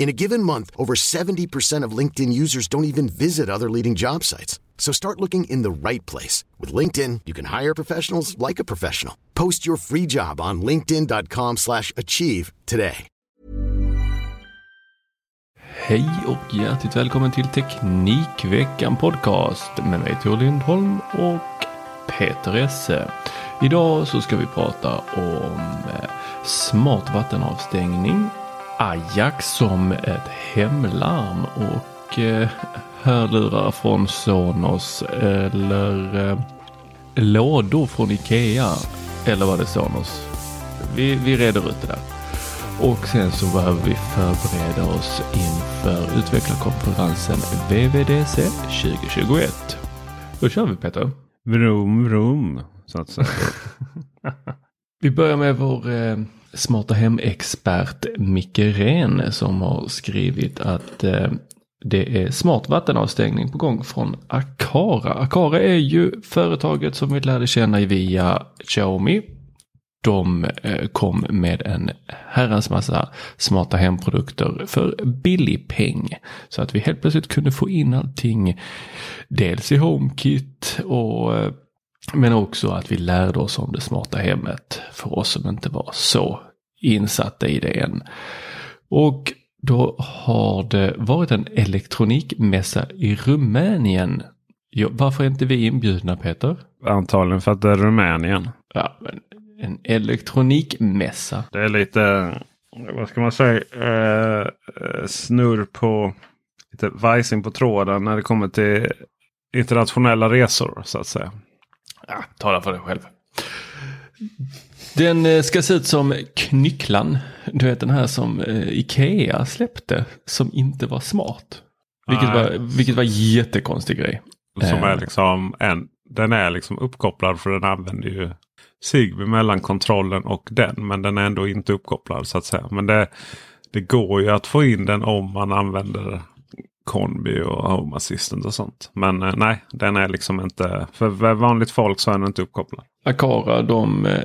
In a given month, over 70% of LinkedIn users don't even visit other leading job sites. So start looking in the right place. With LinkedIn, you can hire professionals like a professional. Post your free job on linkedin.com slash achieve today. Hej och hjärtligt välkommen till Teknikveckan Podcast med mig Tor Lindholm och Peter Esse. Idag så ska vi prata om eh, smart vattenavstängning, Ajax som ett hemlarm och eh, hörlurar från Sonos eller eh, lådor från Ikea. Eller var det Sonos? Vi, vi reder ut det där. Och sen så behöver vi förbereda oss inför utvecklarkonferensen VVDC 2021. Då kör vi Peter. Vroom, vroom, så att säga. Vi börjar med vår eh, smarta hem-expert Micke Ren som har skrivit att eh, det är smart vattenavstängning på gång från Akara. Akara är ju företaget som vi lärde känna via Xiaomi. De eh, kom med en herrans massa smarta hemprodukter för billig peng. Så att vi helt plötsligt kunde få in allting dels i HomeKit och eh, men också att vi lärde oss om det smarta hemmet för oss som inte var så insatta i det än. Och då har det varit en elektronikmässa i Rumänien. Jo, varför är inte vi inbjudna Peter? Antagligen för att det är Rumänien. Ja, men en elektronikmässa. Det är lite, vad ska man säga, eh, snurr på lite vajsing på tråden när det kommer till internationella resor så att säga. Ja, tala för dig själv. Den eh, ska se ut som Knycklan. Du vet den här som eh, Ikea släppte. Som inte var smart. Vilket, Nej. var, vilket var jättekonstig grej. Som Eh. är liksom en, den är liksom uppkopplad för den använder ju Zigbee mellan kontrollen och den. Men den är ändå inte uppkopplad så att säga. Men det, det går ju att få in den om man använder Conby och Home Assistant och sånt. Men eh, nej, den är liksom inte, för vanligt folk så är den inte uppkopplad. Akara de eh,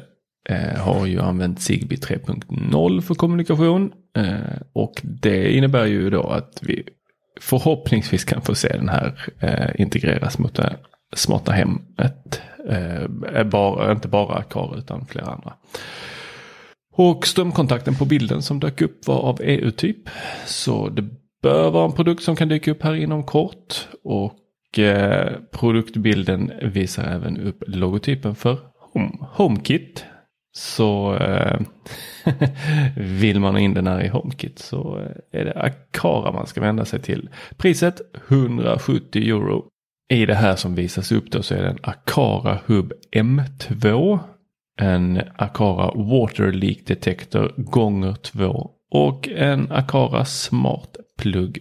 eh har ju använt Zigbee 3.0 för kommunikation. Eh, och det innebär ju då att vi förhoppningsvis kan få se den här eh, integreras mot det smarta hemmet. Eh, eh bara, inte bara Akara utan flera andra. Och strömkontakten på bilden som dök upp var av EU-typ. Så det bör vara en produkt som kan dyka upp här inom kort. Och eh, produktbilden visar även upp logotypen för Home, HomeKit. Så eh, vill man ha in den här i HomeKit så eh, är det Akara man ska vända sig till. Priset 170 euro. I det här som visas upp då så är det en Akara Hub M2. En Akara Water Leak Detector gånger 2 och en Akara Smart Plug.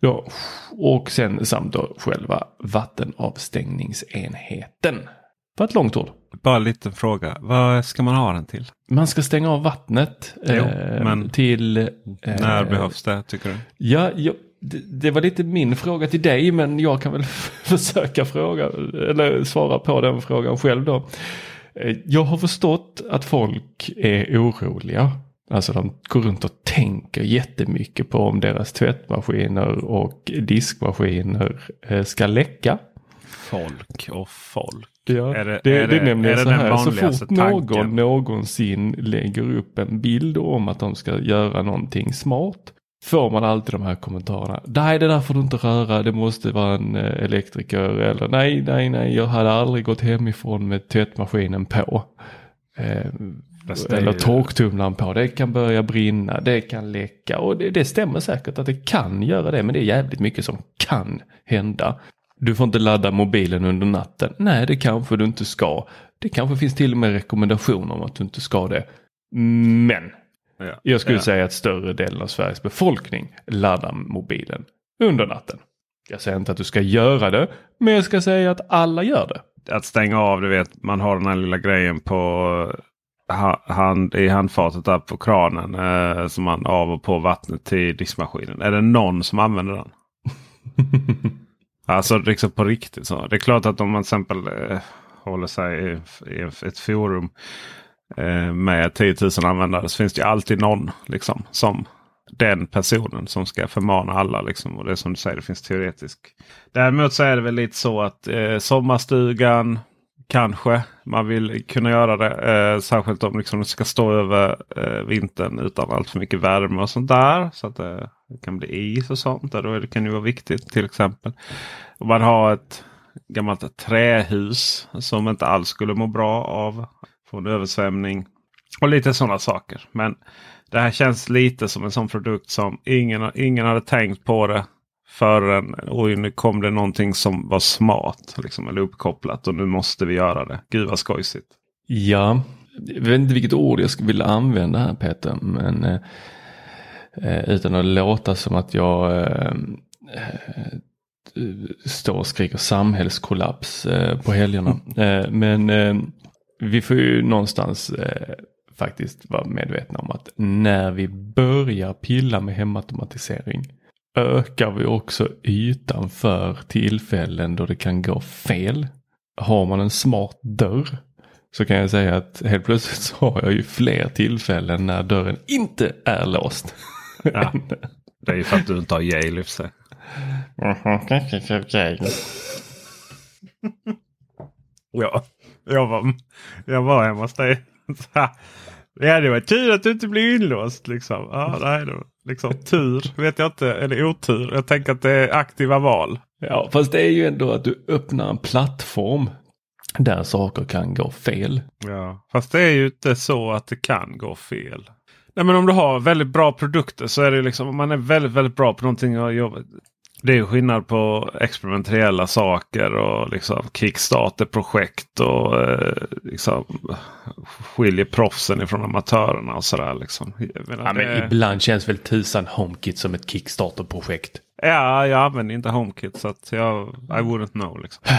Ja, och sen samt då själva vattenavstängningsenheten. Var ett långt ord. Bara en liten fråga. Vad ska man ha den till? Man ska stänga av vattnet Jo, eh, men till... eh, När behövs det tycker du? Ja, ja det, det var lite min fråga till dig men jag kan väl försöka fråga eller svara på den frågan själv då. Eh, Jag har förstått att folk är oroliga Alltså de går runt och tänker jättemycket på om deras tvättmaskiner och diskmaskiner eh, ska läcka. Folk och folk. Ja, Är det- det, är det, det- är nämligen är det så här, så fort någon tanken? någonsin lägger upp en bild om att de ska göra någonting smart får man alltid de här kommentarerna. Nej, det där får du inte röra, det måste vara en eh, elektriker eller nej, nej, nej, jag hade aldrig gått hemifrån med tvättmaskinen på. Eh, eller torktumlaren på, det kan börja brinna, det kan läcka och det, det stämmer säkert att det kan göra det, men det är jävligt mycket som kan hända. Du får inte ladda mobilen under natten. Nej, det kanske du inte ska. Det kanske finns till och med rekommendationer om att du inte ska det. Men Ja. jag skulle Ja. säga att större delen av Sveriges befolkning laddar mobilen under natten. Jag säger inte att du ska göra det, men jag ska säga att alla gör det. att stänga av, du vet, man har den här lilla grejen på ha- hand, i handfatet där på kranen. Eh, som man av och på vattnet till diskmaskinen. Är det någon som använder den? alltså liksom på riktigt. Så. Det är klart att om man till exempel eh, håller sig i, i ett forum eh, med 10 000 användare så finns det alltid någon liksom, som den personen som ska förmana alla. Liksom. Och det är som du säger, det finns teoretisk. Däremot så är det väl lite så att eh, sommarstugan kanske man vill kunna göra det. Eh, särskilt om liksom det ska stå över eh, vintern utan allt för mycket värme och sånt där. Så att det, det kan bli is och sånt. Där då är det kan ju vara viktigt till exempel. Om man har ett gammalt trähus som inte alls skulle må bra av få en översvämning. Och lite sådana saker. Men det här känns lite som en sån produkt som ingen, ingen hade tänkt på det förrän oj, nu kom det någonting som var smart. Liksom, eller uppkopplat och nu måste vi göra det. Gud vad skojsigt. Ja, jag vet inte vilket ord jag skulle vilja använda här Peter. Men eh, eh, utan att låta som att jag eh, eh, står och skriker samhällskollaps eh, på helgerna. Eh, men vi får ju någonstans faktiskt vara medvetna om att när vi börjar pilla med hemautomatisering ökar vi också ytan för tillfällen då det kan gå fel. Har man en smart dörr så kan jag säga att helt plötsligt så har jag ju fler tillfällen när dörren inte är låst. Ja, det är ju för att du inte har Yale i och för sig. Ja, jag var, jag var hemma hos dig. Ja, det var tur att du inte blev inlåst. Liksom. Ja, nej, då. Liksom, tur vet jag inte. Eller otur. Jag tänker att det är aktiva val. Ja, fast det är ju ändå att du öppnar en plattform där saker kan gå fel. Ja, fast det är ju inte så att det kan gå fel. Nej, men om du har väldigt bra produkter så är det liksom om man är väldigt, väldigt bra på någonting och jobbar. Det är ju skillnad på experimentella saker och liksom Kickstarter-projekt och eh, liksom skiljer proffsen ifrån amatörerna och sådär. Liksom. Menar, Ja, men det- ibland känns väl tusan HomeKit som ett Kickstarter-projekt. Ja, jag använder inte HomeKit så att jag I wouldn't know. Liksom.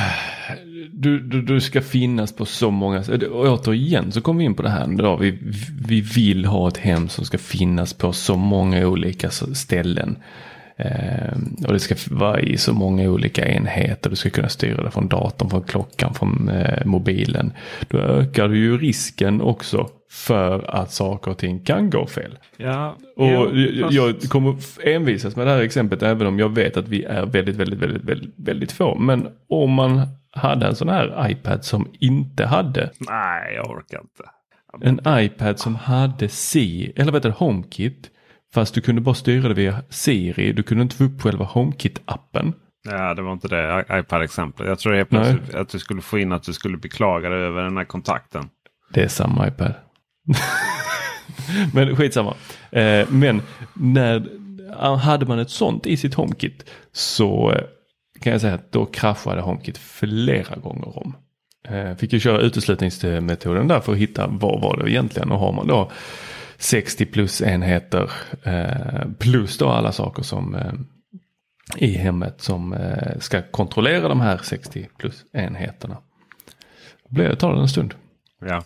Du, du, du ska finnas på så många och återigen så kommer vi in på det här då. Vi, vi vill ha ett hem som ska finnas på så många olika ställen. Eh, och det ska vara i så många olika enheter. Du ska kunna styra det från datorn, från klockan, från eh, mobilen. Då ökar du ju risken också för att saker och ting kan gå fel. Ja, Och jag, fast- jag kommer envisas med det här exemplet även om jag vet att vi är väldigt, väldigt, väldigt, väldigt, väldigt få. Men om man hade en sån här iPad som inte hade Nej, jag orkar inte. en iPad som hade C, eller vad heter det, HomeKit. Fast du kunde bara styra det via Siri. Du kunde inte få upp själva HomeKit-appen. Ja, det var inte det iPad-exemplet. Jag tror det är plötsligt att du skulle få in att du skulle beklaga dig över den här kontakten. Det är samma iPad. men skitsamma. Eh, men när hade man ett sånt i sitt HomeKit så eh, kan jag säga att då kraschade HomeKit flera gånger om. Eh, fick ju köra uteslutningsmetoden där för att hitta vad var det egentligen och har man då 60 plus enheter eh, plus då alla saker som eh, i hemmet som eh, ska kontrollera de här 60 plus enheterna. Det tar en stund. Ja.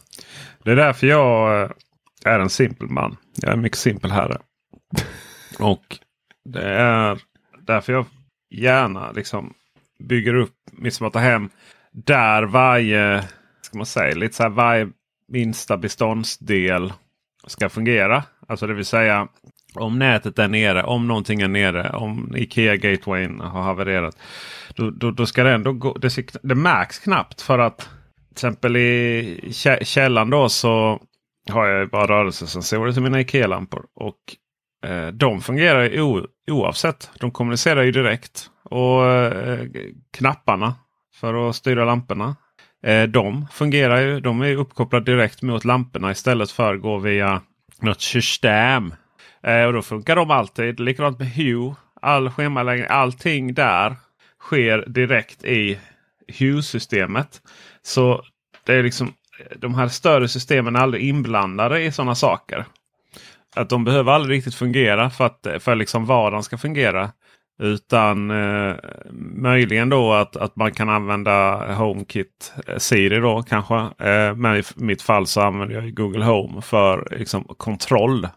Det är därför jag är en simpel man. Jag är en mycket simpel herre. Och det är därför jag gärna liksom bygger upp mitt smarta hem. Där varje, ska man säga, lite så här varje minsta beståndsdel ska fungera. Alltså det vill säga om nätet är nere, om någonting är nere, om Ikea Gatewayn har havererat. Då, då, då ska det ändå gå. Det, det märks knappt för att till exempel i källan då så har jag bara rörelsesensorer till mina Ikea-lampor. Och eh, de fungerar o, oavsett. De kommunicerar ju direkt. Och eh, knapparna för att styra lamporna. Eh, de fungerar ju. De är uppkopplade direkt mot lamporna istället för att gå via något system. Eh, och då funkar de alltid. Likadant med Hue. All schemaläggning, allting där sker direkt i Hue-systemet. Så det är liksom de här större systemen är aldrig inblandade i sådana saker. Att de behöver aldrig riktigt fungera för att för liksom vardagen ska fungera. Utan eh, möjligen då att, att man kan använda HomeKit eh, Siri då kanske. Eh, men i mitt fall så använder jag Google Home för liksom, kontroll.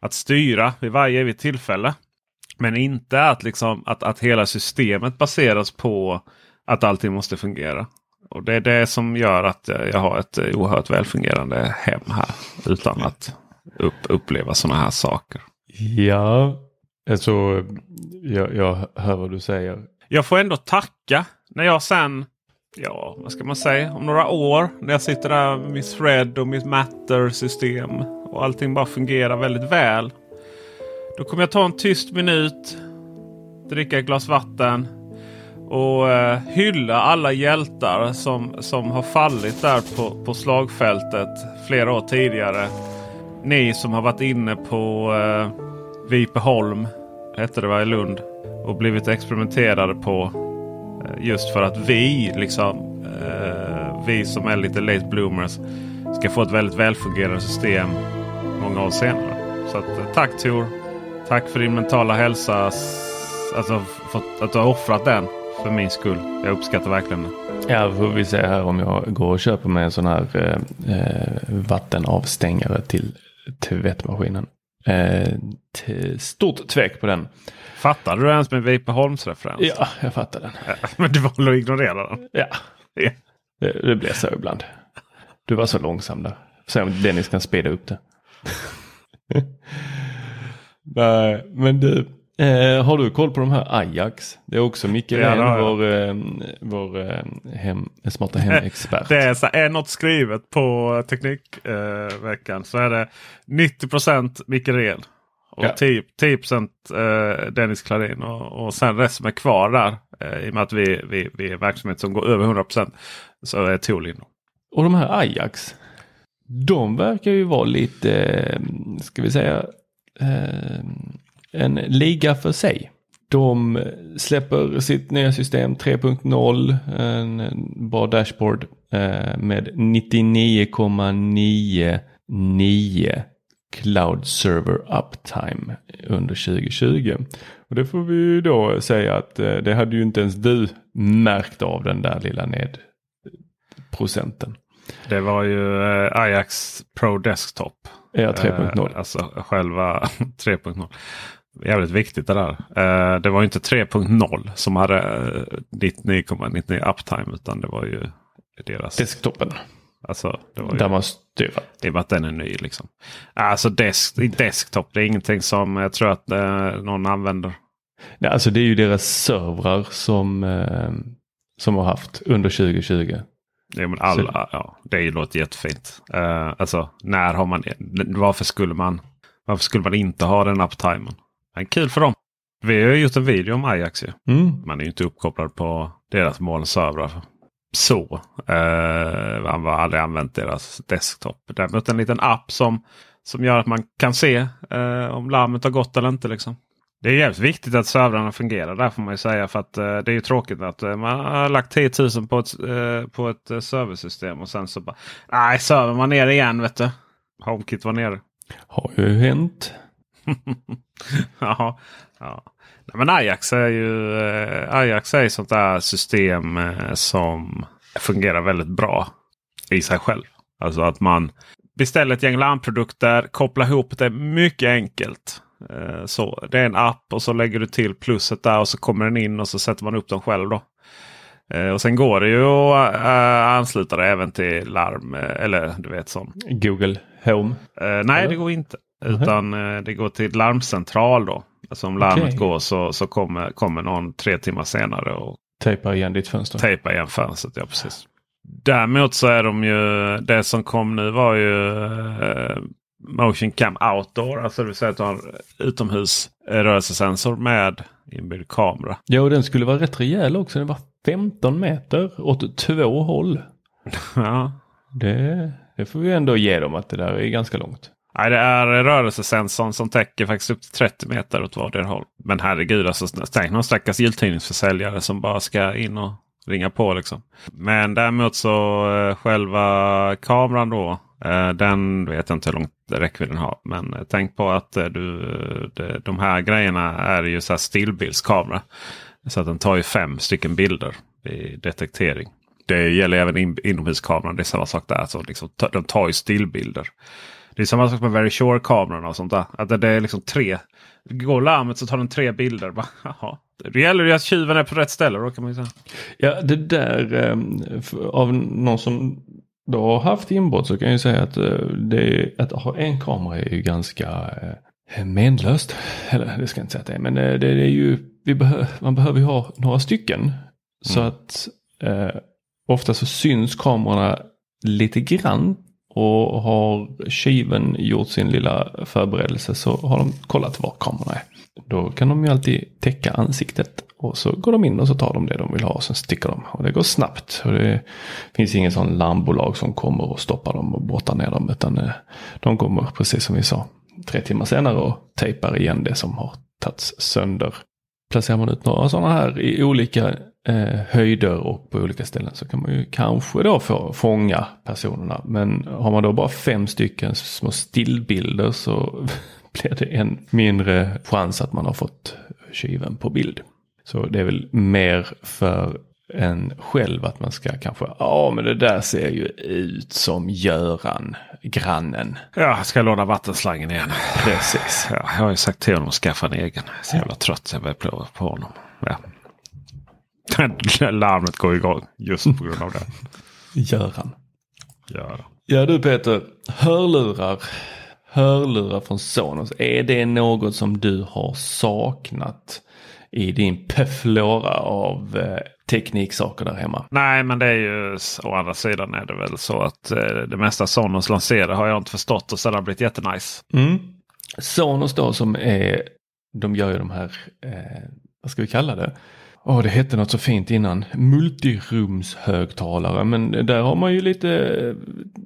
Att styra vid varje evigt tillfälle. Men inte att, liksom, att, att hela systemet baseras på att allting måste fungera. Och Det är det som gör att jag har ett eh, oerhört välfungerande hem här. Utan att upp, uppleva sådana här saker. Ja, alltså jag, jag hör vad du säger. Jag får ändå tacka när jag sen, ja vad ska man säga, om några år när jag sitter där med mitt thread och mitt matter-system och allting bara fungerar väldigt väl. Då kommer jag ta en tyst minut, dricka ett glas vatten och eh, hylla alla hjältar som, som har fallit där på, på slagfältet flera år tidigare. Ni som har varit inne på eh, Vipeholm, hette det var i Lund. Och blivit experimenterade på. Eh, just för att vi, liksom, eh, vi som är lite late bloomers, ska få ett väldigt välfungerande system många år senare. Så att, eh, tack Tor! Tack för din mentala hälsa. Alltså för att du har offrat den för min skull. Jag uppskattar verkligen det. Ja, får vi se här om jag går och köper mig en sån här eh vattenavstängare till tvättmaskinen. Eh, stort tvek på den. Fattade du ens med Vipeholms referens? Ja, jag fattar den. men du valde att ignorera den? Ja, ja. Det, det blir så ibland. Du var så långsam där. Se om Dennis kan speeda upp det. Nej, men du. Eh, har du koll på de här Ajax? Det är också Micke ja, Ren, vår, eh, vår eh, hem, smarta hemexpert. det är, så, är något skrivet på Teknikveckan eh, så är det 90 Micke Ren. Och ja. 10, 10 eh, Dennis Klarin och, och sen resten är kvar där. Eh, I och med att vi, vi, vi är en verksamhet som går över 100% så är Tor Och de här Ajax. De verkar ju vara lite, ska vi säga, en liga för sig. De släpper sitt nya system 3.0, en bra dashboard eh, med 99,99 Cloud Server Uptime under 2020. Och det får vi då säga att eh, det hade ju inte ens du märkt av den där lilla nedprocenten. Det var ju eh, Ajax Pro Desktop. Ja, 3.0. Eh, alltså själva 3.0. Jävligt viktigt det där. Eh, det var inte 3.0 som hade 99,99 eh, uptime utan det var ju deras... Desktopen. Alltså, det var ju, Där man styr. Det var att den är ny liksom. Alltså desk, desktop det är ingenting som jag tror att eh, någon använder. Nej, alltså det är ju deras servrar som, eh, som har haft under 2020. Ja, men alla, ja, det låter jättefint. Uh, alltså när har man varför skulle man varför skulle man inte ha den uptimen? Men kul för dem. Vi har gjort en video om Ajax. Mm. Man är ju inte uppkopplad på deras molnservrar. Så. Uh, man har aldrig använt deras desktop. Däremot en liten app som, som gör att man kan se uh, om larmet har gått eller inte. Liksom. Det är jävligt viktigt att servrarna fungerar där får man ju säga. För att uh, det är ju tråkigt att uh, man har lagt 10 000 på ett, uh, på ett serversystem och sen så bara Nej, servern var nere igen vet du. HomeKit var nere. Har ju hänt. ja, ja. Nej, men Ajax är ju Ajax är sånt där system som fungerar väldigt bra i sig själv. Alltså att man beställer ett gäng larmprodukter, kopplar ihop det mycket enkelt. Eh, så Det är en app och så lägger du till plusset där och så kommer den in och så sätter man upp den själv. då. Eh, och sen går det ju att ansluta det även till larm eller du vet sån. Google Home? nej, eller? det går inte. Utan eh, det går till larmcentral då. Alltså om larmet Okej. går så, så kommer, kommer någon tre timmar senare och Tejpa igen ditt fönster. tejpar igen fönstret. Ja, precis. Däremot så är de ju, det som kom nu var ju eh, Motion Cam Outdoor. Alltså det vill säga att du har utomhus eh, rörelsesensor med inbyggd kamera. Ja, och den skulle vara rätt rejäl också. Den var 15 meter åt två håll. Ja. Det, det får vi ändå ge dem att det där är ganska långt. Nej, det är rörelsesensorn som täcker faktiskt upp till 30 meter åt vardera håll. Men herregud, alltså, tänk någon stackars jultidningsförsäljare som bara ska in och ringa på. Liksom. Men däremot så eh, själva kameran då. Eh, den vet jag inte hur långt räckvidden har. Men eh, tänk på att eh, du, de, här grejerna är ju så stillbildskamera. Så att den tar ju fem stycken bilder i detektering. Det gäller även in, inomhuskameran. Det är samma sak där. Så liksom, de tar ju stillbilder. Det är samma sak med Very Sure-kamerorna och sånt där. Att det, det är liksom tre. Går larmet så tar den tre bilder. Bara, jaha. Det gäller ju att tjuven är på rätt ställe då kan man säga. Ja, det där eh, av någon som då har haft inbrott så kan jag ju säga att eh, det, att ha en kamera är ju ganska eh, menlöst. Eller det ska jag inte säga att det är, men det, är ju, vi behö, man behöver ju ha några stycken. Så att eh, ofta så syns kamerorna lite grann. Och har tjuven gjort sin lilla förberedelse så har de kollat var kamerorna är. Då kan de ju alltid täcka ansiktet och så går de in och så tar de det de vill ha och sen sticker de. Och det går snabbt. Och det finns ingen sån larmbolag som kommer och stoppar dem och brottar ner dem. Utan eh, de kommer, precis som vi sa, tre timmar senare och tejpar igen det som har tagits sönder. Placerar man ut några sådana här i olika eh, höjder och på olika ställen så kan man ju kanske då få fånga personerna. Men har man då bara fem stycken små stillbilder så blir det en mindre chans att man har fått tjuven på bild. Så det är väl mer för en själv att man ska kanske, ja men det där ser ju ut som Göran, grannen. Ja, jag ska låna vattenslangen igen. Precis. Ja, jag har ju sagt till honom att skaffa en egen. Jag så jävla trött jag börjar på, på honom. Ja. Larmet går igång just på grund av det. Göran. Ja. Ja du Peter, hörlurar. Hörlurar från Sonos. Är det något som du har saknat i din peflora av eh, tekniksaker där hemma? Nej, men det är ju å andra sidan är det väl så att eh, det mesta Sonos lanserar har jag inte förstått och har det blivit jättenice. Mm. Sonos då som är, de gör ju de här, eh, vad ska vi kalla det? Åh, det hette något så fint innan. Multirumshögtalare. Men där har man ju lite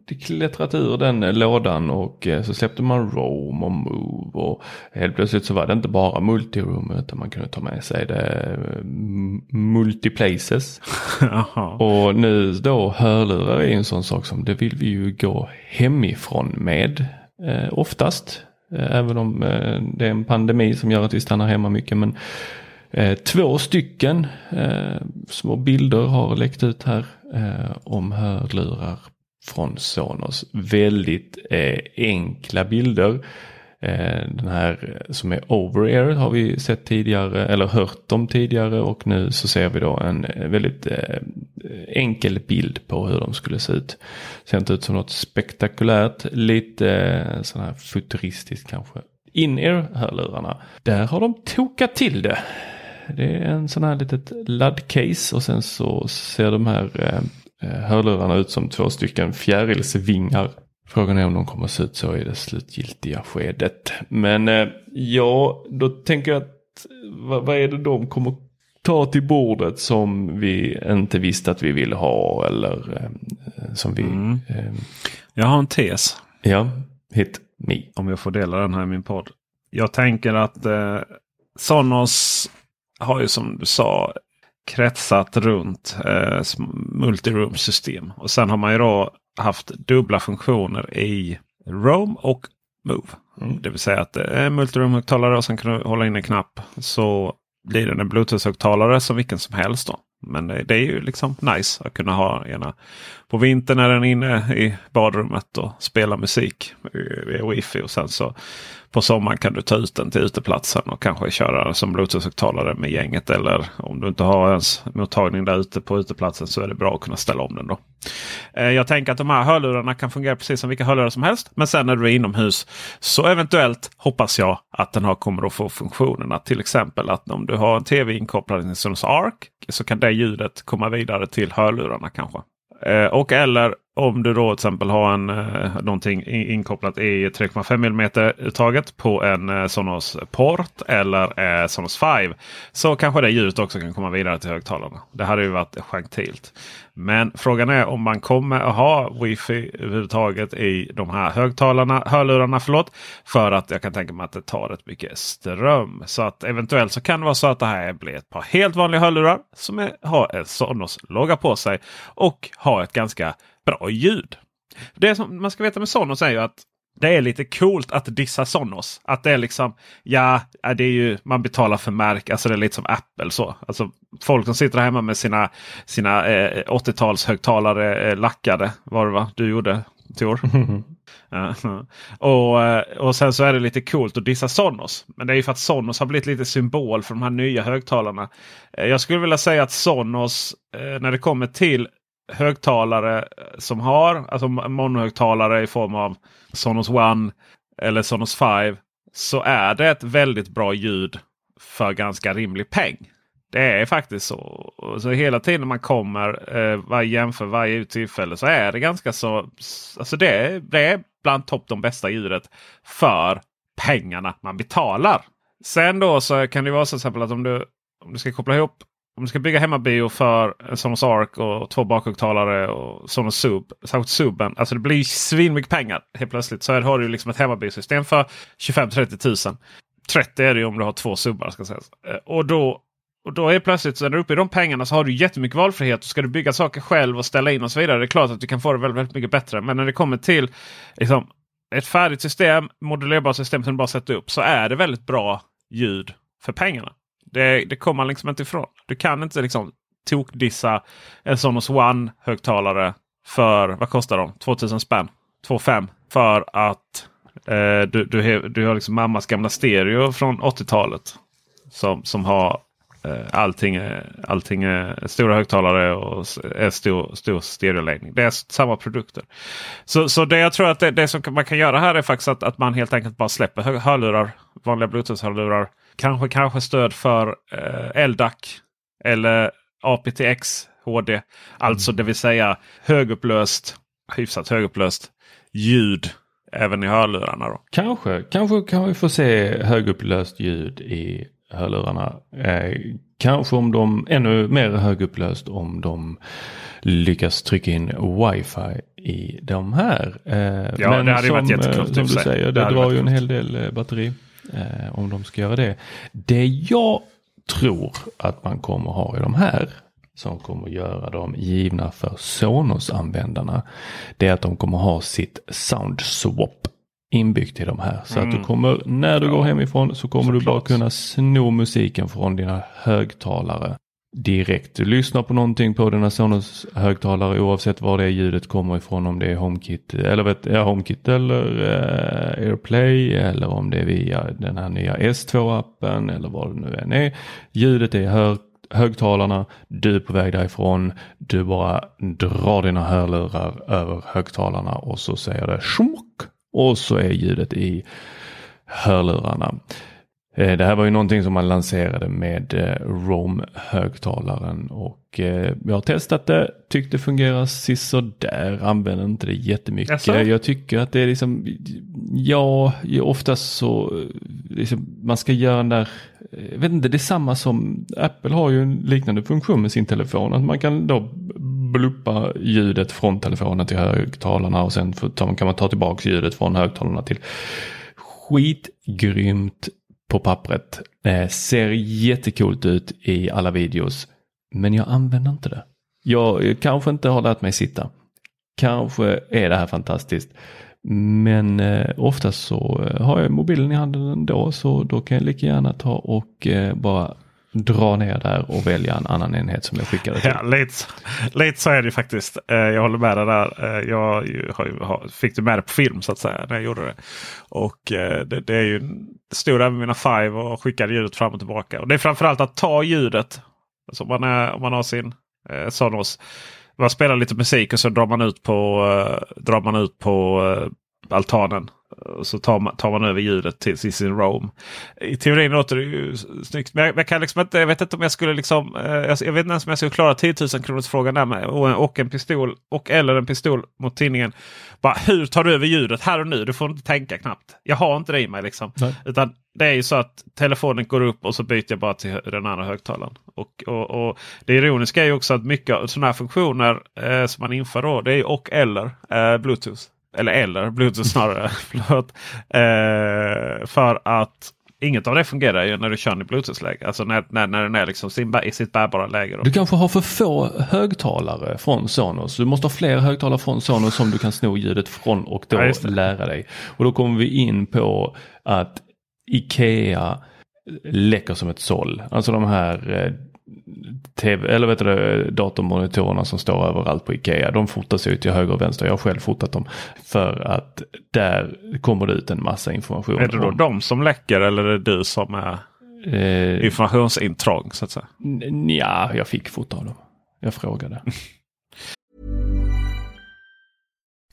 det klättrat ur den lådan och eh, så släppte man Roam och Move. Och helt plötsligt så var det inte bara multirum utan man kunde ta med sig det eh, multiplaces. Och nu då hörlurar är en sån sak som det vill vi ju gå hemifrån med eh, oftast. Eh, även om eh, det är en pandemi som gör att vi stannar hemma mycket. Men eh, Eh, två stycken eh, små bilder har läckt ut här eh, om hörlurar från Sonos. Väldigt eh, enkla bilder. Eh, Den här som är over-ear har vi sett tidigare eller hört om tidigare och nu så ser vi då en eh, väldigt eh, enkel bild på hur de skulle se ut. Ser inte ut som något spektakulärt, lite eh, sån här futuristiskt kanske. In-ear hörlurarna, där har de tokat till det. Det är en sån här litet laddcase och sen så ser de här eh, hörlurarna ut som två stycken fjärilsvingar. Frågan är om de kommer att se ut så i det slutgiltiga skedet. Men eh, ja, då tänker jag att vad, vad är det de kommer ta till bordet som vi inte visste att vi ville ha eller eh, som vi... Mm. Eh, Jag har en tes. ja, hit me. Om jag får dela den här i min podd. Jag tänker att eh, Sonos har ju som du sa kretsat runt eh, multiroom-system. Och sen har man ju då haft dubbla funktioner i Roam och Move. Mm. Det vill säga att det är multiroom-högtalare och sen kan du hålla in en knapp. Så blir det en Bluetooth-högtalare som vilken som helst. då. Men det, det är ju liksom nice att kunna ha ena. På vintern är den inne i badrummet och spelar musik via wifi. Och sen så på sommaren kan du ta ut den till uteplatsen och kanske köra den som bluetooth-högtalare med gänget. Eller om du inte har ens mottagning där ute på uteplatsen så är det bra att kunna ställa om den. då. Eh, jag tänker att de här hörlurarna kan fungera precis som vilka hörlurar som helst. Men sen när du är inomhus så eventuellt hoppas jag att den här kommer att få funktionerna. Till exempel att om du har en tv inkopplad i en Sonos Arc så kan det ljudet komma vidare till hörlurarna kanske. Eh, och eller om du då till exempel har en, eh, någonting inkopplat i 3,5 mm uttaget på en eh, Sonos Port eller eh, Sonos 5. Så kanske det ljudet också kan komma vidare till högtalarna. Det hade ju varit gentilt. Men frågan är om man kommer att ha wifi överhuvudtaget i de här högtalarna, hörlurarna. Förlåt, för att jag kan tänka mig att det tar rätt mycket ström. Så att eventuellt så kan det vara så att det här blir ett par helt vanliga hörlurar som är, har en Sonos logga på sig och har ett ganska bra ljud. Det som man ska veta med Sonos är ju att det är lite coolt att dissa Sonos. Att det är liksom, ja, det är ju, man betalar för märk. Alltså det är lite som Apple så. Alltså folk som sitter hemma med sina, sina eh, 80-tals högtalare eh, lackade. Var det va? Du gjorde Tor? och, eh, och sen så är det lite coolt att dissa Sonos. Men det är ju för att Sonos har blivit lite symbol för de här nya högtalarna. Eh, jag skulle vilja säga att Sonos eh, när det kommer till högtalare som har alltså monohögtalare i form av Sonos One eller Sonos 5 så är det ett väldigt bra ljud för ganska rimlig peng. Det är faktiskt så. Så hela tiden man kommer eh, varje jämför varje tillfälle så är det ganska så. Alltså det, är, det är bland topp de bästa ljudet för pengarna man betalar. Sen då så kan det vara så att om du, om du ska koppla ihop om du ska bygga hemmabio för eh, Sonos Arc och två bakhögtalare och Sonos Sub. Särskilt Suben. Alltså det blir svinmycket pengar helt plötsligt. Så här har du liksom ett hemmabiosystem för 25-30 tusen. 30 är det ju om du har två subbar. Ska sägas. Eh, och då, och då är plötsligt så när du är uppe i de pengarna så har du jättemycket valfrihet. Och ska du bygga saker själv och ställa in och så vidare. Det är klart att du kan få det väldigt, väldigt mycket bättre. Men när det kommer till liksom, ett färdigt system, modulerbart system som du bara sätter upp. Så är det väldigt bra ljud för pengarna. Det, det kommer man liksom inte ifrån. Du kan inte liksom tokdissa en Sonos One högtalare för, vad kostar de? 2000 spänn? 2,5 för att eh, du, du, du har liksom mammas gamla stereo från 80-talet. Som, som har eh, allting, eh, allting är stora högtalare och är eh, stor, stor stereoläggning. Det är samma produkter. Så, så det jag tror att det, det som man kan göra här är faktiskt att, att man helt enkelt bara släpper hörlurar, vanliga bluetooth-hörlurar Kanske, kanske stöd för eh, LDAC eller aptX HD. Alltså mm. det vill säga högupplöst, hyfsat högupplöst ljud även i hörlurarna. Då. Kanske, kanske kan vi få se högupplöst ljud i hörlurarna. Eh, kanske om de ännu mer högupplöst om de lyckas trycka in wifi i de här. Eh, ja, men det hade som, varit jättekul. Eh, som du säger, det, det drar ju en hel del eh, batteri eh, om de ska göra det. Det jag tror att man kommer ha i de här som kommer göra dem givna för Sonos-användarna. Det är att de kommer ha sitt Sound Swap inbyggt i de här. Så mm. att du mm. kommer, när du ja. går hemifrån så kommer så du bara kunna sno musiken från dina högtalare direkt. Du lyssnar på någonting på dina Sonos högtalare oavsett var det ljudet kommer ifrån. Om det är HomeKit eller, vet, ja, HomeKit eller eh, AirPlay eller om det är via den här nya S2-appen eller vad det nu än är. Ljudet är hör, högtalarna, du är på väg därifrån, du bara drar dina hörlurar över högtalarna och så säger det schmuck och så är ljudet i hörlurarna. Eh, det här var ju någonting som man lanserade med eh, Rome-högtalaren och eh, jag har testat det, tyckte det fungerar sisådär, använder inte det jättemycket. Jaså? Jag tycker att det är liksom, ja, oftast så, liksom, man ska göra den där, jag vet inte, det är samma som Apple har ju en liknande funktion med sin telefon, att man kan då bluppa ljudet från telefonen till högtalarna och sen kan man ta tillbaka ljudet från högtalarna till skitgrymt på pappret. Eh, ser jättekult ut i alla videos. Men jag använder inte det. Jag kanske inte har lärt mig sitta. Kanske är det här fantastiskt. Men eh, oftast så eh, har jag mobilen i handen ändå så då kan jag lika gärna ta och eh, bara dra ner där och välja en annan enhet som jag skickade till. Ja, lite, lite så är det faktiskt. Eh, jag håller med dig där. Eh, jag har, fick det med det på film så att säga när jag gjorde det. Och eh, det, det är ju stod även mina Five och skickade ljudet fram och tillbaka. Och det är framförallt att ta ljudet. Alltså om, man är, om man har sin eh, Sonos. Man spelar lite musik och så drar man ut på, eh, drar man ut på eh, altanen. Så tar man, tar man över ljudet till, sin Roam. I teorin låter det ju snyggt. Men jag, jag, kan liksom inte, jag vet inte om jag skulle liksom. Eh, jag, jag vet inte ens om jag skulle klara 10 000 kronors frågan där med. Och, och, en pistol och eller en pistol mot tidningen. Bara, hur tar du över ljudet här och nu? Du får inte tänka knappt. Jag har inte det i mig liksom. Utan det är ju så att telefonen går upp och så byter jag bara till den andra högtalaren. Och, och, och Det ironiska är ju också att mycket av sådana här funktioner eh, som man inför då. Det är och eller eh, Bluetooth. Eller eller Bluetooth snarare. eh, för att inget av det fungerar ju när du kör i Bluetooth-läge. Alltså när, när, när den är liksom sin, i sitt bärbara läge. Då. Du kanske har för få högtalare från Sonos. Du måste ha fler högtalare från Sonos som du kan sno ljudet från och då ja, lära dig. Och då kommer vi in på att Ikea läcker som ett såll. Alltså de här eh, TV, eller vet du, datormonitorerna som står överallt på Ikea. De fotas ut till höger och vänster. Jag har själv fotat dem. För att där kommer det ut en massa information. Är det då om... de som läcker eller är det du som är eh... informationsintrång? Så att säga? Ja, jag fick fota av dem. Jag frågade.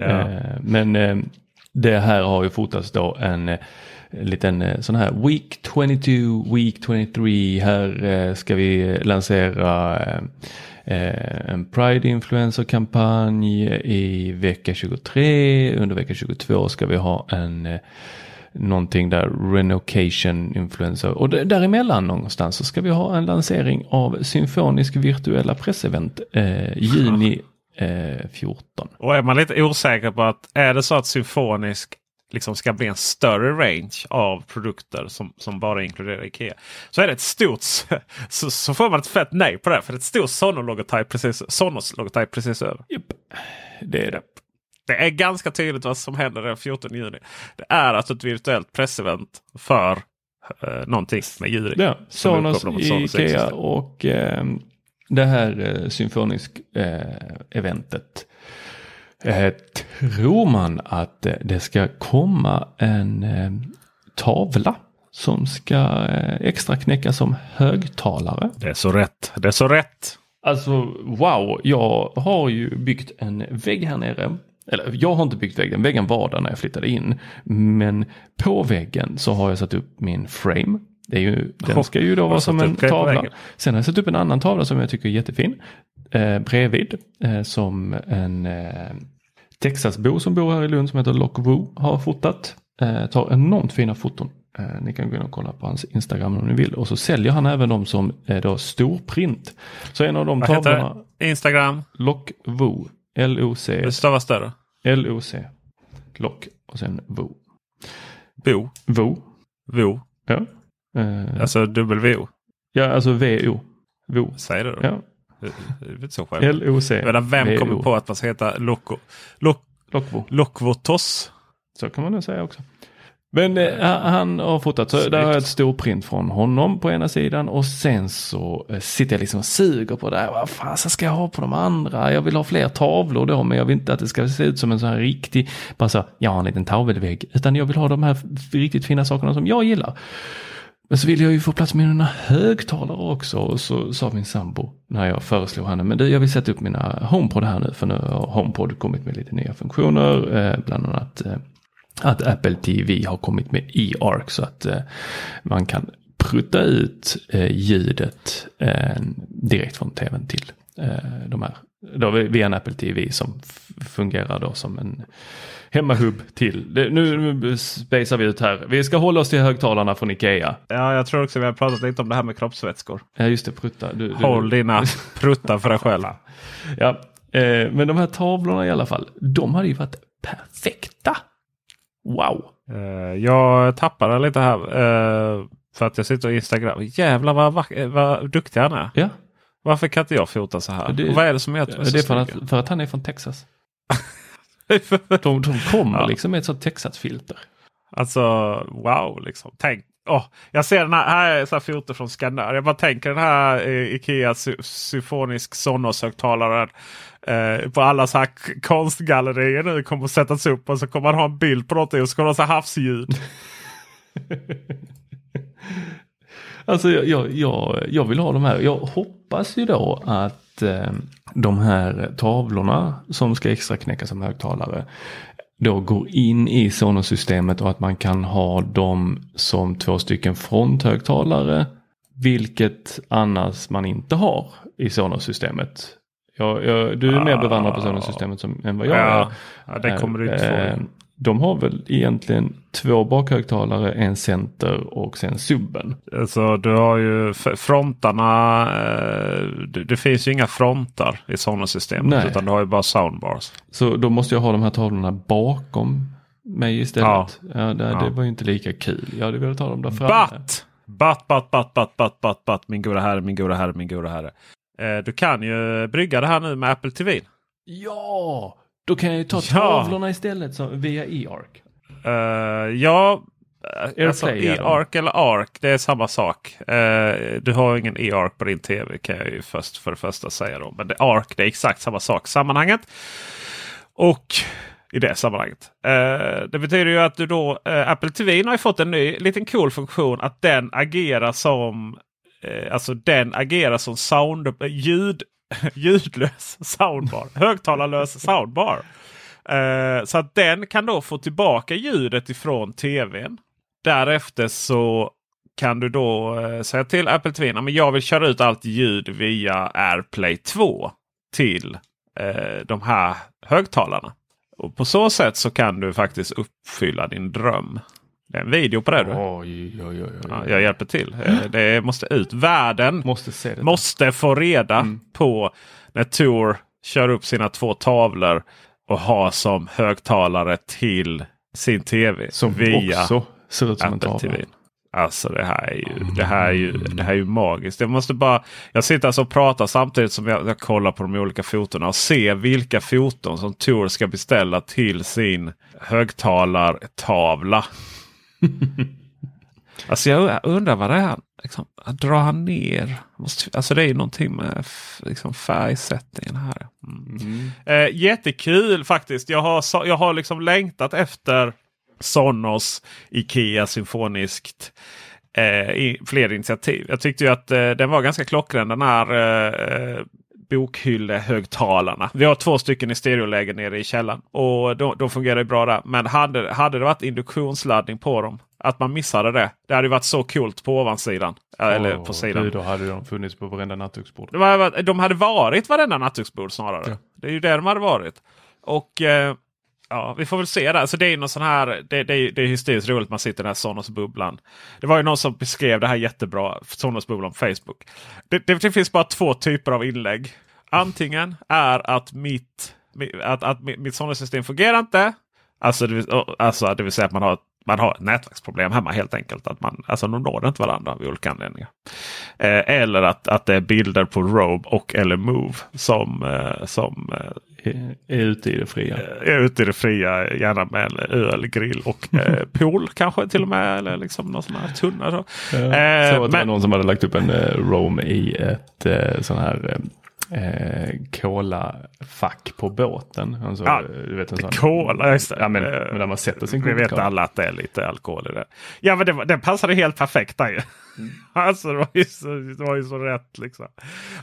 Ja. Eh, men eh, det här har ju fotats då en eh, liten eh, sån här Week 22, Week 23. Här ska vi lansera en Pride Influencer-kampanj i vecka 23. Under vecka 22 ska vi ha en någonting där Renocation Influencer och däremellan någonstans så ska vi ha en lansering av Symfonisk virtuella pressevent eh, juni eh, 14. Och är man lite osäker på att är det så att Symfonisk liksom ska bli en större range av produkter som, som bara inkluderar Ikea. Så är det ett stort så, så får man ett fett nej på det. För det är ett stort Sonos-logotype precis, Sonos precis över. Yep. Det är det. Det är ganska tydligt vad som händer den 14 juni. Det är alltså ett virtuellt pressevent för eh, någonting med djur Ja, Sonos, Ikea och eh, det här eh, symfonisk-eventet. Eh, eh, tror man att det ska komma en eh, tavla som ska eh, extra knäcka som högtalare? Det är så rätt. Det är så rätt. Alltså wow, jag har ju byggt en vägg här nere eller jag har inte byggt väggen, väggen var där när jag flyttade in. Men på väggen så har jag satt upp min frame. Det är ju, den ska ju då vara som en tavla. Sen har jag satt upp en annan tavla som jag tycker är jättefin. Eh, bredvid eh, som en eh, Texasbo som bor här i Lund som heter Lock har fotat. Eh, tar enormt fina foton. Eh, ni kan gå in och kolla på hans Instagram om ni vill. Och så säljer han även dem som är då storprint. Så en av de Vad tavlorna. Instagram? Lock. L-O-C. Det stavas större. L-O-C. Lock och sen Vo. Bo. Vo. Vo. Ja. Uh, alltså dubbel-V-O. Ja, alltså V-O. Vo. Säg det då. Ja. Det så. L-O-C. Vem kommer på att man ska heta Loco? Lokvo. Lokvotos. Så kan man nog säga också. Men eh, han har fotat, så där har jag ett storprint från honom på ena sidan och sen så eh, sitter jag liksom och suger på det här. Vad fasen ska jag ha på de andra? Jag vill ha fler tavlor då, men jag vill inte att det ska se ut som en sån här riktig, bara så, jag har en liten tavelvägg, utan jag vill ha de här riktigt fina sakerna som jag gillar. Men så ville jag ju få plats med mina högtalare också. Och så sa min sambo när jag föreslog henne, men du jag vill sätta upp mina HomePod här nu. För nu har HomePod kommit med lite nya funktioner. Eh, bland annat eh, att Apple TV har kommit med eARC så att eh, man kan prutta ut eh, ljudet eh, direkt från tvn till eh, de här. Då via en Apple TV som fungerar då som en hemmahubb till. Det, nu, nu spejsar vi ut här. Vi ska hålla oss till högtalarna från Ikea. Ja, jag tror också vi har pratat lite om det här med kroppsvätskor. Ja, just det. Prutta. Du, Håll du... dina pruttar för dig själv. ja, eh, men de här tavlorna i alla fall. De hade ju varit perfekta. Wow. Eh, jag tappade lite här. Eh, för att jag sitter och Instagram. Jävlar vad, vad duktig han är. Ja. Varför kan inte jag fota så här? Det, vad är det som gör att Det är för att, för att han är från Texas. de, de kommer ja. liksom med ett sånt Texas-filter. Alltså wow liksom. Tänk. Oh, jag ser den här, här är så här foto från Skandinavien. Jag bara tänker den här eh, Ikea symfonisk Sonos-högtalaren. Eh, på alla så här konstgallerier nu kommer att sättas upp och så kommer man ha en bild på någonting och så kommer det ha havsljud. alltså jag, jag, jag, jag vill ha de här. Jag hoppas ju då att eh, de här tavlorna som ska extra knäckas som högtalare då går in i Sonos-systemet och att man kan ha dem som två stycken fronthögtalare. Vilket annars man inte har i Sonos-systemet. Jag, jag, du är mer bevandrad på Sonos-systemet än vad jag ja, är. Ja, det kommer du inte få. De har väl egentligen två bakhögtalare, en center och sen subben. Alltså du har ju frontarna. Eh, det, det, finns ju inga frontar i sådana systemet utan du har ju bara soundbars. Så då måste jag ha de här tavlorna bakom mig istället. Ja. ja, det, ja. det var ju inte lika kul. Jag hade velat ha dem där framme. But! But, but, but, but, but, but, but, min goda herre, min goda herre, min goda herre. Eh, du kan ju brygga det här nu med Apple TV. Ja! Då kan jag ju ta tavlorna istället som, via e-arc. Uh, ja, eh, alltså e-arc eller ARC det är samma sak. Uh, du har ingen e-arc på din tv kan jag ju först för det första säga. Då. Men det, ARC det är exakt samma sak sammanhanget. Och i det sammanhanget. Uh, det betyder ju att du då Apple TV har fått en ny liten cool funktion att den agerar som Alltså den agerar som sound, ljud ljudlös soundbar. Högtalarlös soundbar. Uh, så att den kan då få tillbaka ljudet ifrån tvn. Därefter så kan du då uh, säga till Apple TV att jag vill köra ut allt ljud via AirPlay 2 till uh, de här högtalarna. Och På så sätt så kan du faktiskt uppfylla din dröm. Det är en video på det. Du. Oj, oj, oj, ja, jag hjälper till. Eh, det måste ut. Världen måste, måste få reda mm. på när Tor kör upp sina två tavlor och har som högtalare till sin tv. Som via också ser ut som Apple en TV. Alltså det här är ju, det här är ju, det här är ju magiskt. Jag måste bara, jag sitter alltså och pratar samtidigt som jag, jag kollar på de olika fotona och ser vilka foton som Tor ska beställa till sin högtalartavla. alltså jag undrar vad det är. Liksom, drar han ner? alltså det är någonting med liksom, färgsättningen här. Mm. Mm. Eh, jättekul faktiskt. Jag har, jag har liksom längtat efter Sonos Ikea symfoniskt. Eh, i fler initiativ. Jag tyckte ju att eh, den var ganska klockren den här eh, eh bokhyllehögtalarna. Vi har två stycken i stereoläge nere i källaren. Och de, de fungerar bra där. Men hade, hade det varit induktionsladdning på dem. Att man missade det. Det hade varit så coolt på ovansidan. Oh, eller på sidan. Du, då hade de funnits på varenda nattduksbord. De, hade varit varenda nattduksbord snarare. Ja. Det är ju det de hade varit. Och eh, Ja, vi får väl se där. Så det är någon sån här. Det, det, det är hysteriskt roligt man sitter i den här Sonos-bubblan. Det var ju någon som beskrev det här jättebra. Sonos-bubblan på Facebook. Det, det, det, finns bara två typer av inlägg. Antingen är att mitt, att, att mitt Sonos-system fungerar inte. Alltså det, alltså det vill säga att man har man har ett nätverksproblem hemma helt enkelt. Att man, alltså de når inte varandra av olika anledningar. Eh, eller att, att det är bilder på Robe och eller Move som, eh, som eh, är ute i det fria. Är ute i det fria, gärna med en öl, grill och eh, pool kanske till och med. Eller liksom någon sån här tunna. Så. Ja, Eh, så att det var men- någon som hade lagt upp en eh, rom i ett eh, sån här eh, cola-fack på båten. Alltså, Ja, du vet, en sån, Cola, just det. Ja, men, Eh, men där man sätter sin Vi vet cola. alla att det är lite alkohol i det. Ja men det, den passade helt perfekt där ju. alltså det var ju så, det var ju så rätt liksom.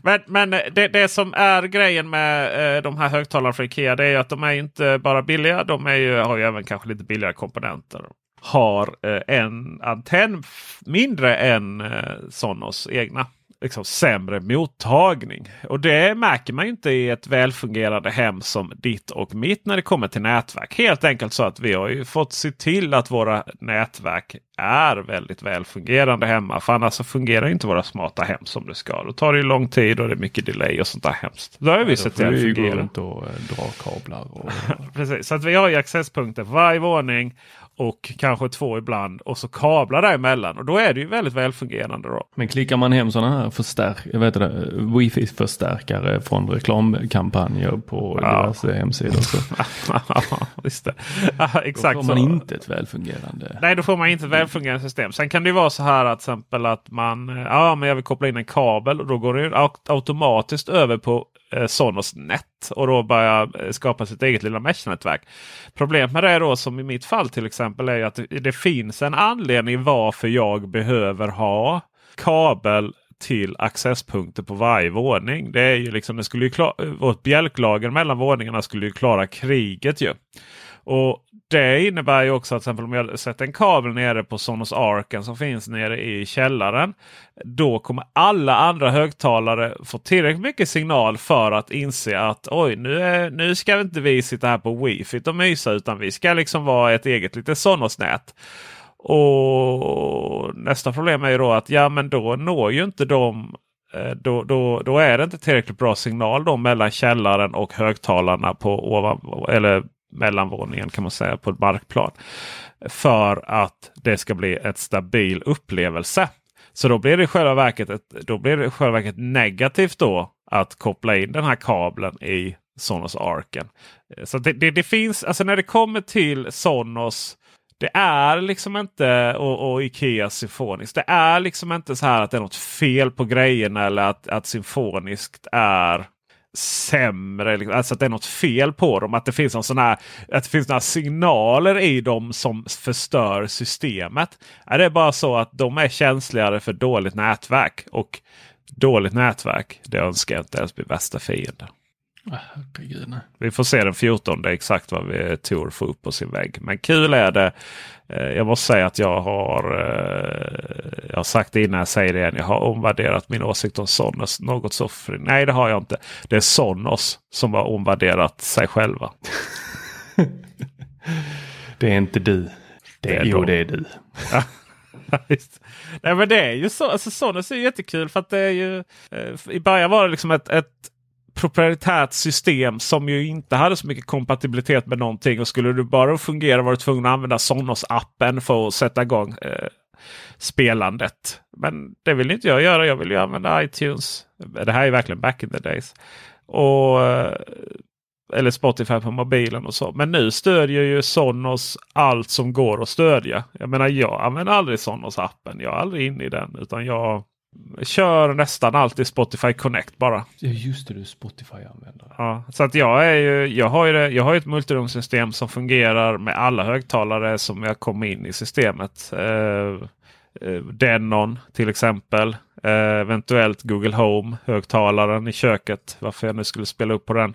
Men, men det, det som är grejen med eh, de här högtalarna från Ikea det är ju att de är inte bara billiga. De är ju, har ju även kanske lite billigare komponenter. Har eh, en antenn mindre än eh, Sonos egna. Liksom sämre mottagning. Och det märker man ju inte i ett välfungerande hem som ditt och mitt när det kommer till nätverk. Helt enkelt så att vi har ju fått se till att våra nätverk är väldigt välfungerande hemma. För annars så fungerar inte våra smarta hem som det ska. Då tar det ju lång tid och det är mycket delay och sånt där hemskt. Då har vi Då sett till att det gå fungerar. runt och eh, dra kablar. Och, Precis, så att vi har ju accesspunkter på varje våning. Och kanske två ibland. Och så kablar däremellan. Och då är det ju väldigt välfungerande. Då. men klickar man hem sådana här förstärk, vet det, wifi-förstärkare från reklamkampanjer på Ja. diverse hemsidor. Så Just det. Ja, då exakt får man så. inte ett välfungerande. Nej, då får man inte ett välfungerande system. Sen kan det vara så här att, exempel att man ja, men jag vill koppla in en kabel och då går det automatiskt över på eh, Sonos nät och då börjar eh, skapa sitt eget lilla mesh-nätverk. Problemet med det då som i mitt fall till exempel är att det finns en anledning varför jag behöver ha kabel till accesspunkter på varje våning. Det är ju liksom, det skulle ju klara, vårt bjälklager mellan våningarna skulle ju klara kriget ju. Och Det innebär ju också att till exempel om jag sätter en kabel nere på Sonos Arken som finns nere i källaren. Då kommer alla andra högtalare få tillräckligt mycket signal för att inse att oj, nu, är, nu ska inte vi sitta här på wifi och mysa utan vi ska liksom vara ett eget litet Sonos-nät. Och nästa problem är ju då att ja, men då når ju inte de eh, då, då, då är det inte tillräckligt bra signal då mellan källaren och högtalarna på ovan, eller mellanvåningen kan man säga på ett markplan. För att det ska bli ett stabil upplevelse. Så då blir det i själva verket, ett, då blir det i själva verket negativt då att koppla in den här kabeln i Sonos Arken. Eh, så det, det, det finns, alltså när det kommer till Sonos det är liksom inte, och, och Ikea symfoniskt. Det är liksom inte så här att det är något fel på grejerna eller att, att symfoniskt är sämre. Liksom. Alltså att det är något fel på dem. Att det finns, någon sån här, att det finns några signaler i dem som förstör systemet. Är det är bara så att de är känsligare för dåligt nätverk. Och dåligt nätverk, det önskar jag inte ens bli värsta fienden. Ah. Vi får se den 14 exakt vad vi Tor får upp på sin vägg. Men kul är det. Eh, Jag måste säga att jag har, eh, jag har sagt det innan jag säger det igen. Jag har omvärderat min åsikt om Sonos något så fri. Nej, det har jag inte. Det är Sonos som har omvärderat sig själva. Det är inte du. Det, Det är jo, de. det är du. Nej men det är ju så. Alltså Sonos är jättekul för att det är ju. Eh, I början var det liksom ett, ett proprietärt system som ju inte hade så mycket kompatibilitet med någonting. Och skulle du bara fungera var du tvungen att använda Sonos-appen för att sätta igång eh, spelandet. Men det vill inte jag göra. Jag vill ju använda iTunes. Det här är verkligen back in the days. Och, eh, eller Spotify på mobilen och så. Men nu stödjer ju Sonos allt som går att stödja. Jag menar jag använder aldrig Sonos-appen. Jag är aldrig inne i den. Utan jag kör nästan alltid Spotify Connect bara. Just det, du är Spotify-användare. Ja, så att jag, är ju, jag har ju det, jag har ett multirumsystem som fungerar med alla högtalare som jag kommer in i systemet. Eh, eh, Denon till exempel. Eh, eventuellt Google Home högtalaren i köket. Varför jag nu skulle spela upp på den.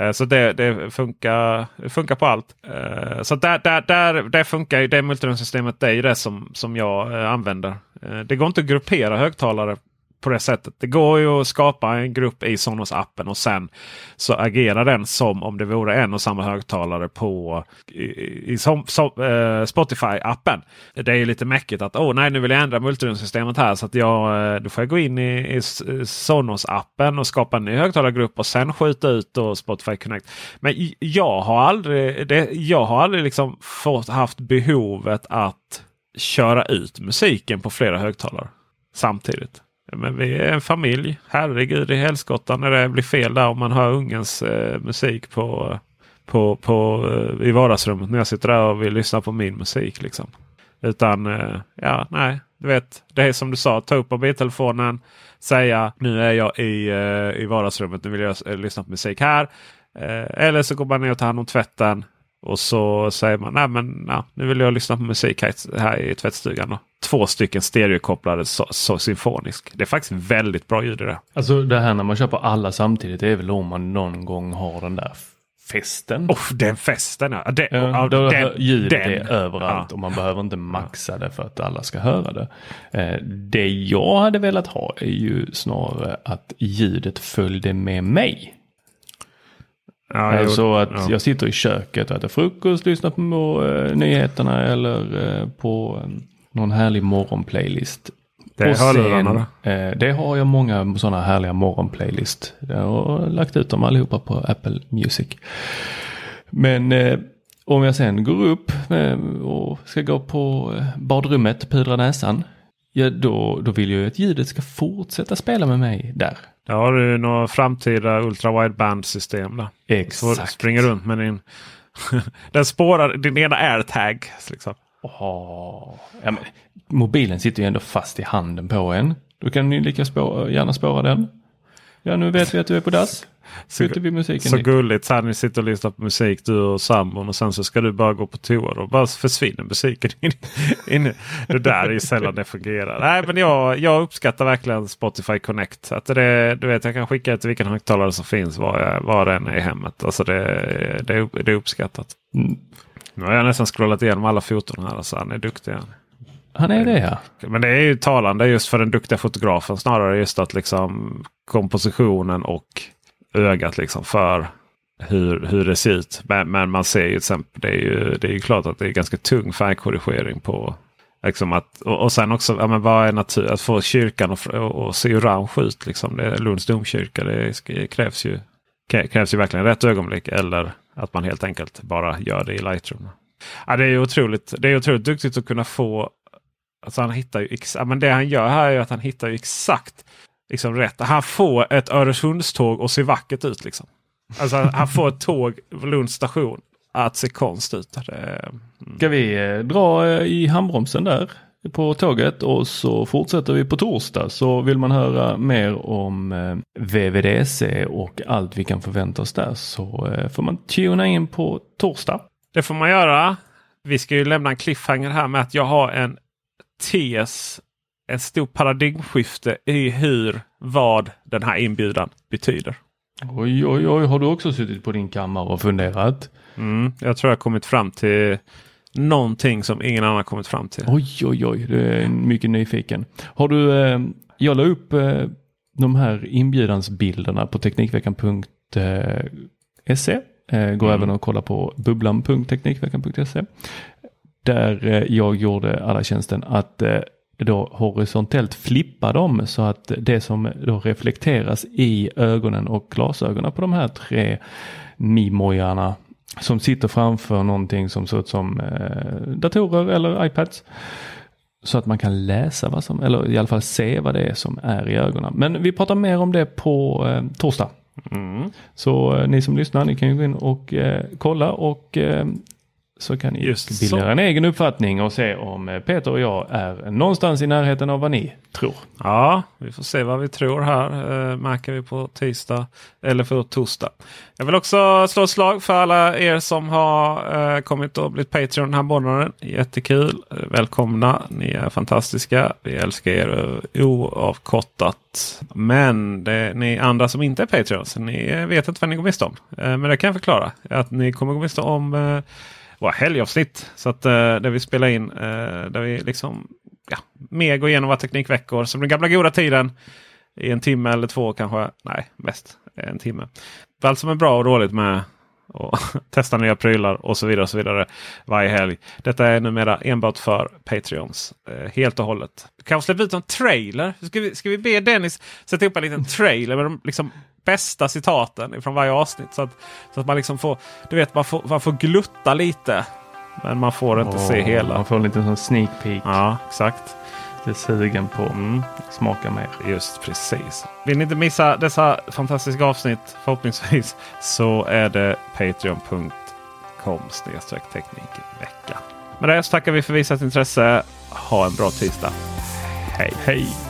Eh, så det, det, funkar, det funkar på allt. Eh, så där, där, där, det funkar ju. Det multirumsystemet. det är ju det som, som jag eh, använder. Det går inte att gruppera högtalare på det sättet. Det går ju att skapa en grupp i Sonos-appen och sen så agerar den som om det vore en och samma högtalare på i, i, som, som, eh, Spotify-appen. Det är ju lite mäckigt att oh, nej, nu vill jag ändra multirumssystemet här så att jag, eh, då får jag gå in i, i eh, Sonos-appen och skapa en ny högtalargrupp och sen skjuta ut då Spotify Connect. Men jag har aldrig, det, jag har aldrig liksom fått, haft behovet att köra ut musiken på flera högtalare samtidigt. Men vi är en familj. Herregud i helskotta när det blir fel där om man hör ungens eh, musik på, på, på, eh, i vardagsrummet när jag sitter där och vill lyssna på min musik. Liksom. Utan eh, ja, nej. Du vet, det är som du sa. Ta upp mobiltelefonen. Säga nu är jag i, eh, i vardagsrummet. Nu vill jag eh, lyssna på musik här. Eh, eller så går man ner och tar hand om tvätten. Och så säger man nej men ja, nu vill jag lyssna på musik här, här i tvättstugan. Då. Två stycken stereokopplade så, så symfonisk. Det är faktiskt väldigt bra ljud i det. Alltså det här när man köper alla samtidigt det är väl om man någon gång har den där festen. Oh, den festen ja. Den, Ja, ja, då den, ljudet den. är överallt Ja. och man behöver inte maxa det för att alla ska höra det. Eh, det jag hade velat ha är ju snarare att ljudet följde med mig. Ja, jo, alltså att ja. jag sitter i köket och äter frukost, lyssnar på eh, nyheterna eller eh, på eh, någon härlig morgonplaylist. Det är hörlurarna sen, eh, Det har jag många sådana härliga morgonplaylist. Jag har lagt ut dem allihopa på Apple Music. Men eh, om jag sen går upp eh, och ska gå på eh, badrummet, pudra näsan. Ja, då, då vill jag ju att ljudet ska fortsätta spela med mig där. Där har du några framtida ultra wideband system. Där. Så Exakt. springer runt med din... Den spårar din ena airtag. Liksom. Åh, ja, men, mobilen sitter ju ändå fast i handen på en. Då kan ni lika spå, gärna spåra den. Ja, nu vet vi att du är på dass. Flyttar vi musiken Så dit. gulligt så här ni sitter och lyssnar på musik du och sambon och sen så ska du bara gå på toa. Då bara försvinner musiken in, in. Det där är ju sällan det fungerar. Nej men jag, jag uppskattar verkligen Spotify Connect. Att det, du vet jag kan skicka till vilken högtalare som finns var, jag, var den är i hemmet. Alltså det, det, är- det är uppskattat. Mm. Nu har jag nästan scrollat igenom alla foton här. Så han är duktig. han. Han är det ja. Men det är ju talande just för den duktiga fotografen. Snarare just att liksom kompositionen och ögat liksom för hur, hur det ser ut. Men, men man ser ju till exempel, det är ju, det är ju klart att det är ganska tung färgkorrigering på Liksom att, och, och sen också, ja, men vad är natur? Att få kyrkan att och, och se orange ut. Liksom. Det är Lunds domkyrka. Det krävs ju, krävs ju verkligen rätt ögonblick. Eller att man helt enkelt bara gör det i Lightroom. Ja, det är otroligt, det är otroligt duktigt att kunna få Alltså han hittar ju ex- ja, men det han gör här är ju att han hittar ju exakt liksom rätt. Han får ett Öresundståg att se vackert ut. Liksom. Alltså han, får ett tåg Lunds station att se konst ut. Det, mm. Ska vi eh, dra eh, i handbromsen där på tåget och så fortsätter vi på torsdag. Så vill man höra mer om eh, VVDC och allt vi kan förvänta oss där så eh, får man tuna in på torsdag. det får man göra. Vi ska ju lämna en cliffhanger här med att jag har en tes. En stor paradigmskifte i hur vad den här inbjudan betyder. Oj, oj, oj, har du också suttit på din kammare och funderat? Mm, jag tror jag har kommit fram till någonting som ingen annan kommit fram till. Oj, oj, oj, du är mycket nyfiken. Har du, eh, jag la upp eh, de här inbjudansbilderna på Teknikveckan.se. Eh, går även att kolla på bubblan.teknikveckan.se. Där eh, jag gjorde alla tjänsten att eh, då horisontellt flippa dem så att det som då reflekteras i ögonen och glasögonen på de här tre mimojarna som sitter framför någonting som ser ut som eh, datorer eller iPads. Så att man kan läsa vad som, eller i alla fall se vad det är som är i ögonen. Men vi pratar mer om det på eh, torsdag. Mm. Så eh, ni som lyssnar, ni kan ju gå in och eh, kolla och eh, så kan ni Just bilda så. en egen uppfattning och se om eh, Peter och jag är någonstans i närheten av vad ni tror. Ja, vi får se vad vi tror här. Eh, märker vi på tisdag eller på torsdag. Jag vill också slå ett slag för alla er som har eh, kommit och blivit Patreon den här månaden. Jättekul! Välkomna! Ni är fantastiska. Vi älskar er oavkortat. Men det, ni andra som inte är Patreons, ni vet inte vad ni går miste om. Eh, men det kan jag förklara. Att ni kommer gå miste om eh, våra helgavsnitt. Så att, eh, där vi spelar in, eh, där vi liksom ja, mer går igenom våra teknikveckor som den gamla goda tiden. I en timme eller två kanske. Nej, mest en timme. Allt som är bra och dåligt med att testa nya prylar och så vidare. och så vidare Varje helg. Detta är numera enbart för Patreons. Eh, helt och hållet. Kanske släppa ut en trailer. Ska vi, ska vi be Dennis sätta upp en liten trailer med de liksom, bästa citaten från varje avsnitt. Så att, så att man liksom får, du vet, man får, man får glutta lite. Men man får inte se Åh, hela. Man får en liten sån sneak peek. Ja, exakt. lite sugen på att smaka mer. Just precis. Vill ni inte missa dessa fantastiska avsnitt förhoppningsvis så är det patreon.com teknikvecka. Med det så tackar vi för visat intresse. Ha en bra tisdag. Hej! Hej!